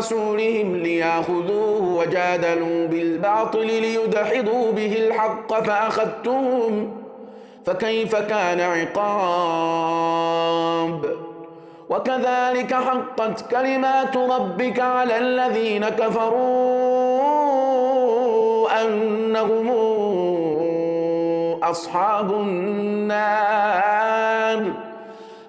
برسولهم ليأخذوه وجادلوا بالباطل ليدحضوا به الحق فأخذتهم فكيف كان عقاب؟ وكذلك حقت كلمات ربك على الذين كفروا أنهم أصحاب النار.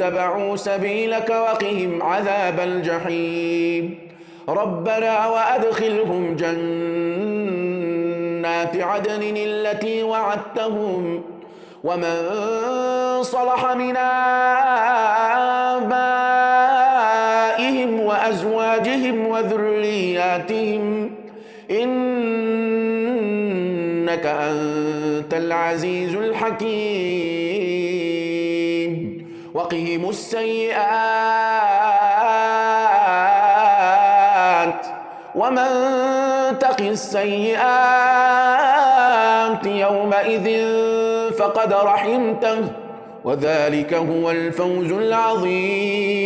واتبعوا سبيلك وقهم عذاب الجحيم. ربنا وأدخلهم جنات عدن التي وعدتهم ومن صلح من آبائهم وأزواجهم وذرياتهم. إنك أنت العزيز الحكيم. وقهم السيئات ومن تق السيئات يومئذ فقد رحمته وذلك هو الفوز العظيم.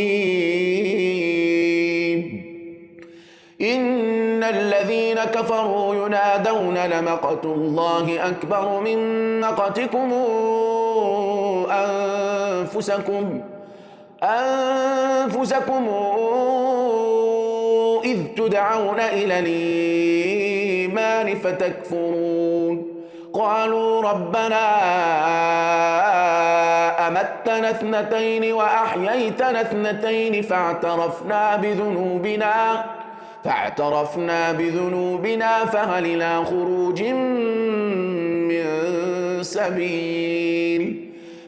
إن الذين كفروا ينادون لمقت الله أكبر من مقتكم أنفسكم. أنفسكم إذ تدعون إلى الإيمان فتكفرون. قالوا ربنا أمتنا اثنتين وأحييتنا اثنتين فاعترفنا بذنوبنا فاعترفنا بذنوبنا فهل إلى خروج من سبيل؟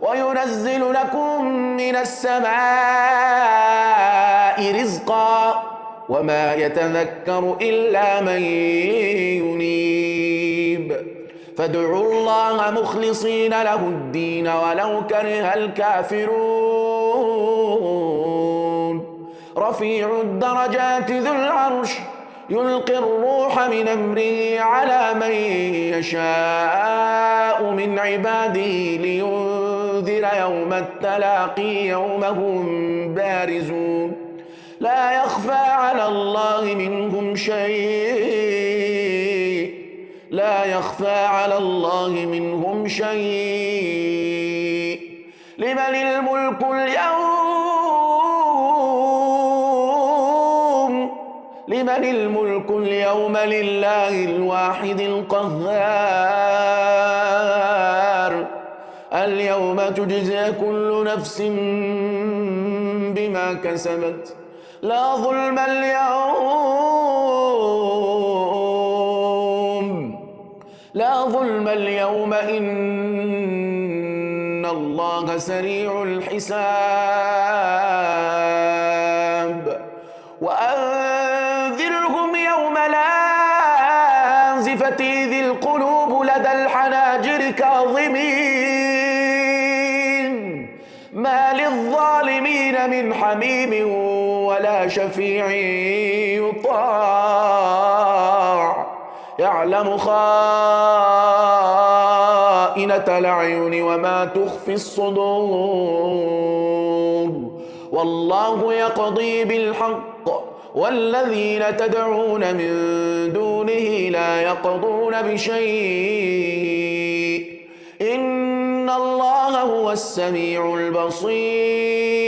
وينزل لكم من السماء رزقا وما يتذكر إلا من ينيب. فادعوا الله مخلصين له الدين ولو كره الكافرون. رفيع الدرجات ذو العرش يلقي الروح من أمره على من يشاء من عباده لينذر يوم التلاقي يوم هم بارزون. لا يخفى على الله منهم شيء. لا يخفى على الله منهم شيء. لمن الملك اليوم؟ لمن الملك اليوم لله الواحد القهار. اليوم تجزى كل نفس بما كسبت. لا ظلم اليوم. لا ظلم اليوم. إن الله سريع الحساب. من حميم ولا شفيع يطاع. يعلم خائنة العيون وما تخفي الصدور. والله يقضي بالحق. والذين تدعون من دونه لا يقضون بشيء. إن الله هو السميع البصير.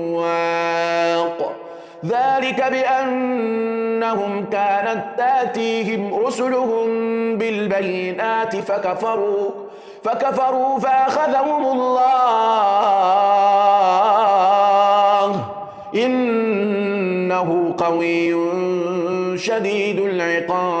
ذلك بأنهم كانت تأتيهم رسلهم بالبينات فكفروا فكفروا فأخذهم الله. إنه قوي شديد العقاب.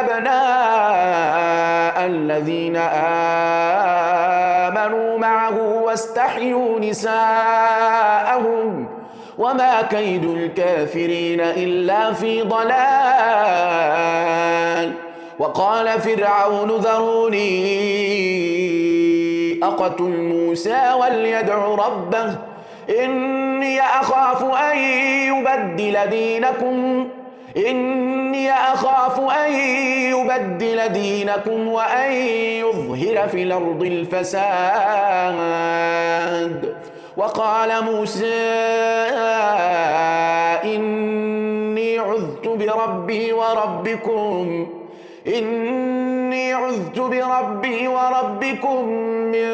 أبناء الذين آمنوا معه واستحيوا نساءهم وما كيد الكافرين إلا في ضلال. وقال فرعون ذروني أقتل موسى وليدع ربه إني أخاف أن يبدل دينكم إني أخاف أن يبدل دينكم وأن يظهر في الأرض الفساد. وقال موسى إني عذت بربي وربكم إني عذت بربي وربكم من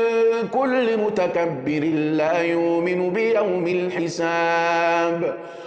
كل متكبر لا يؤمن بيوم الحساب.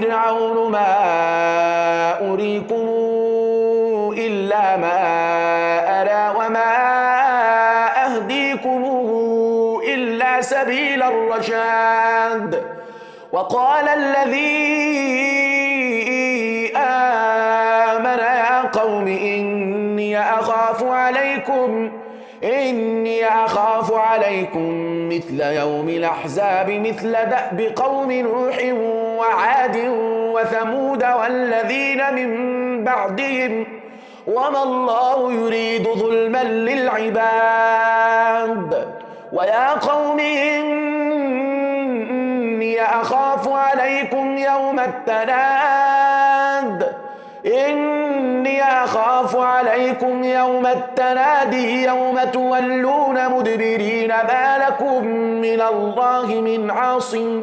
فرعون ما أريكم إلا ما أرى وما أهديكم إلا سبيل الرشاد وقال الذي آمن يا قوم إني أخاف عليكم إني أخاف عليكم مثل يوم الأحزاب مثل دأب قوم نوح وعاد وثمود والذين من بعدهم وما الله يريد ظلما للعباد. ويا قوم إني أخاف عليكم يوم التناد. إني أخاف عليكم يوم التنادي يوم تولون مدبرين ما لكم من الله من عاصم.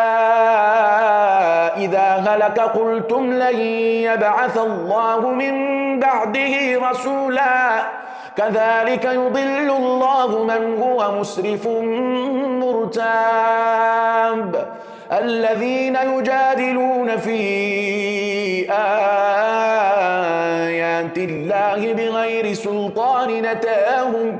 هلك قلتم لن يبعث الله من بعده رسولا. كذلك يضل الله من هو مسرف مرتاب. الذين يجادلون في آيات الله بغير سلطان نتاهم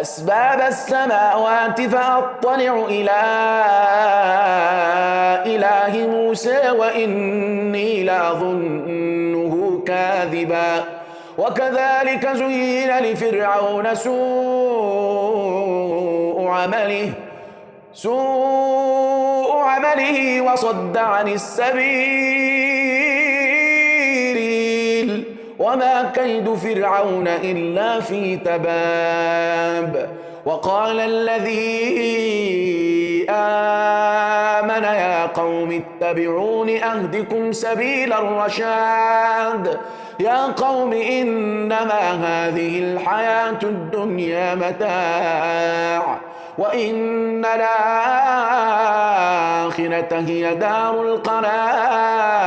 أسباب السماوات فأطلع إلى إله موسى وإني لأظنه كاذبا. وكذلك زين لفرعون سوء عمله سوء عمله وصد عن السبيل. وما كيد فرعون إلا في تباب وقال الذي آمن يا قوم اتبعون أهدكم سبيل الرشاد يا قوم إنما هذه الحياة الدنيا متاع وإن الآخرة هي دار القرار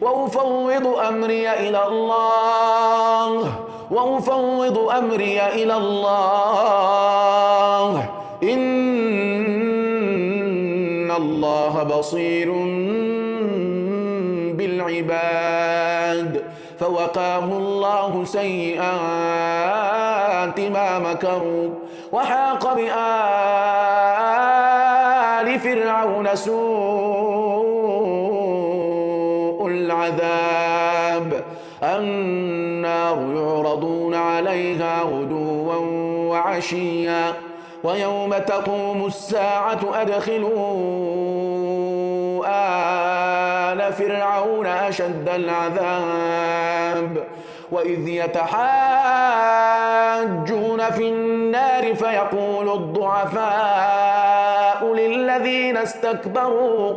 وأفوض أمري إلى الله. وأفوض أمري إلى الله. إن الله بصير بالعباد. فوقاه الله سيئات ما مكروا. وحاق بآل فرعون سوء العذاب. النار يعرضون عليها غدوا وعشيا. ويوم تقوم الساعة أدخلوا آل فرعون أشد العذاب. وإذ يتحاجون في النار فيقول الضعفاء للذين استكبروا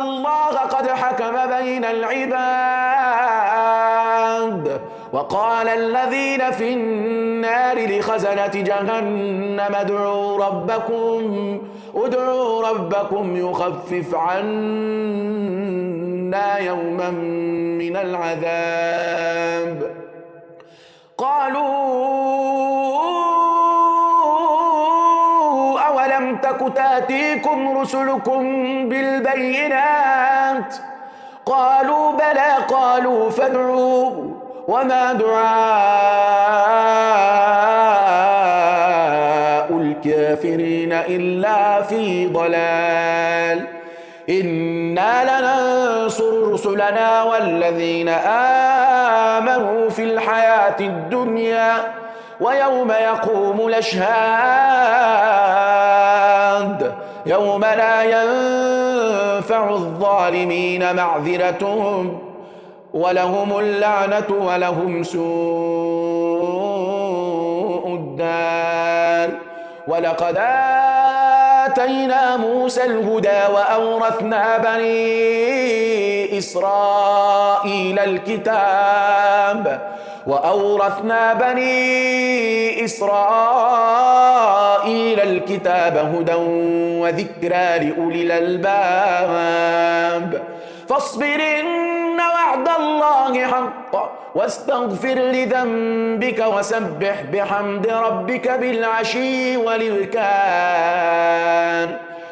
الله قد حكم بين العباد. وقال الذين في النار لخزنة جهنم ادعوا ربكم ادعوا ربكم يخفف عنا يوما من العذاب. قالوا تك تاتيكم رسلكم بالبينات قالوا بلى قالوا فادعوا وما دعاء الكافرين إلا في ضلال إنا لننصر رسلنا والذين آمنوا في الحياة الدنيا ويوم يقوم الأشهاد يوم لا ينفع الظالمين معذرتهم ولهم اللعنة ولهم سوء الدار. ولقد آتينا موسى الهدى وأورثنا بني إسرائيل الكتاب وأورثنا بني إسرائيل الكتاب هدى وذكرى لأولي الألباب. فاصبر إن وعد الله حق واستغفر لذنبك وسبح بحمد ربك بالعشي والإبكار.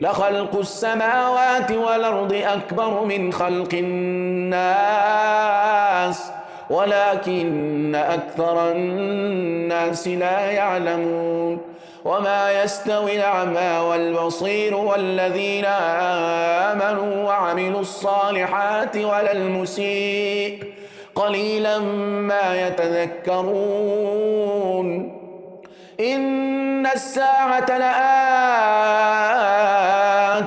لخلق السماوات والأرض أكبر من خلق الناس ولكن أكثر الناس لا يعلمون. وما يستوي الأعمى والبصير والذين آمنوا وعملوا الصالحات ولا المسيء. قليلا ما يتذكرون. إن الساعة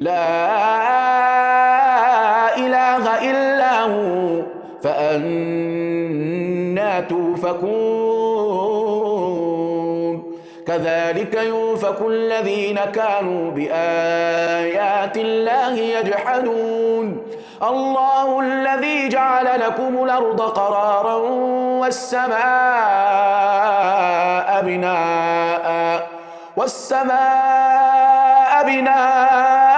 لا إله إلا هو فأنا توفكون. كذلك يوفك الذين كانوا بآيات الله يجحدون. الله الذي جعل لكم الأرض قرارا والسماء بناء والسماء بناء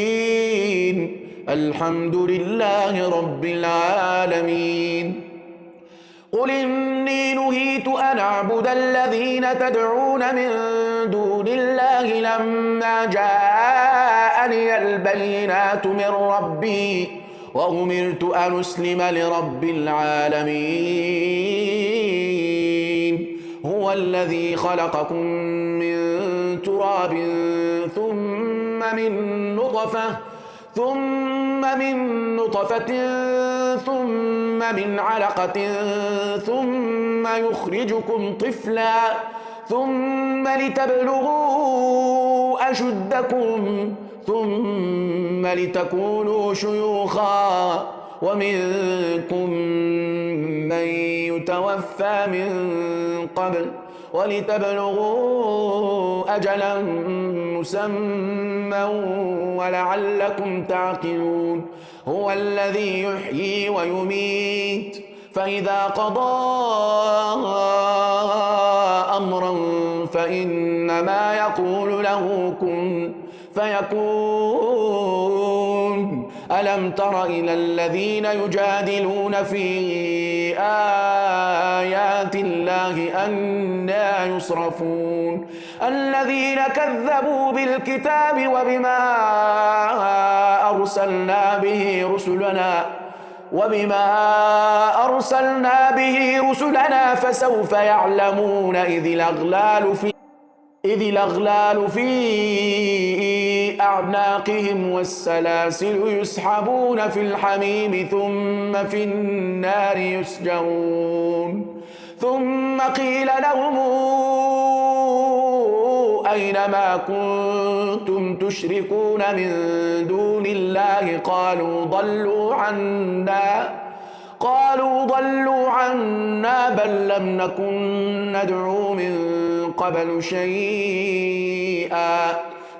الحمد لله رب العالمين. قل إني نهيت أن أعبد الذين تدعون من دون الله لما جاء جاءني البينات من ربي وأمرت أن أسلم لرب العالمين. هو الذي خلقكم من تراب ثم من نطفة ثم من نطفة ثم من علقة ثم يخرجكم طفلا ثم لتبلغوا أشدكم ثم لتكونوا شيوخا. ومنكم من يتوفى من قبل. ولتبلغوا أجلا مسمى ولعلكم تعقلون. هو الذي يحيي ويميت. فإذا قضى أمرا فإنما يقول له كن فيكون. ألم تر إلى الذين يجادلون في آيات الله أنا يصرفون. الذين كذبوا بالكتاب وبما أرسلنا به رسلنا وبما أرسلنا به رسلنا فسوف يعلمون. إذ الأغلال في إذ الأغلال في أعناقهم والسلاسل يسحبون في الحميم ثم في النار يسجرون. ثم قيل لهم أين ما كنتم تشركون من دون الله؟ قالوا ضلوا عنا. قالوا ضلوا عنا بل لم نكن ندعو من قبل شيئا.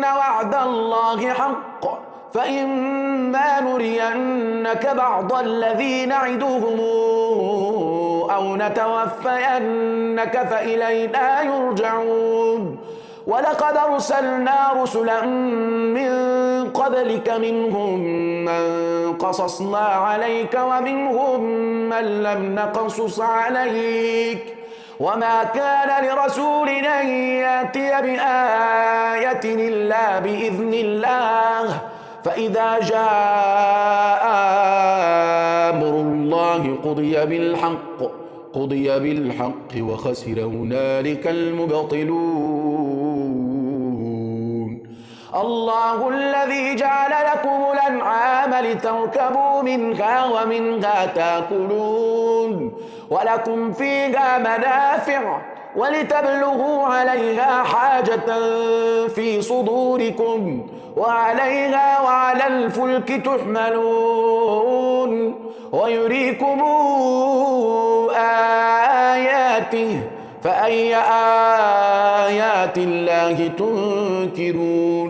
إن وعد الله حق فإما نرينك بعض الذي نعدهم أو نتوفينك فإلينا يرجعون. ولقد أرسلنا رسلا من قبلك منهم من قصصنا عليك ومنهم من لم نقصص عليك. وما كان لرسول أن يأتي بآية إلا بإذن الله فإذا جاء أمر الله قضي بالحق قضي بالحق وخسر هنالك المبطلون الله الذي جعل لكم الأنعام لتركبوا منها ومنها تأكلون ولكم فيها منافع ولتبلغوا عليها حاجة في صدوركم وعليها وعلى الفلك تحملون ويريكم آياته فأي آيات الله تنكرون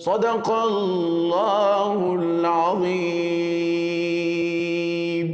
صدق الله العظيم.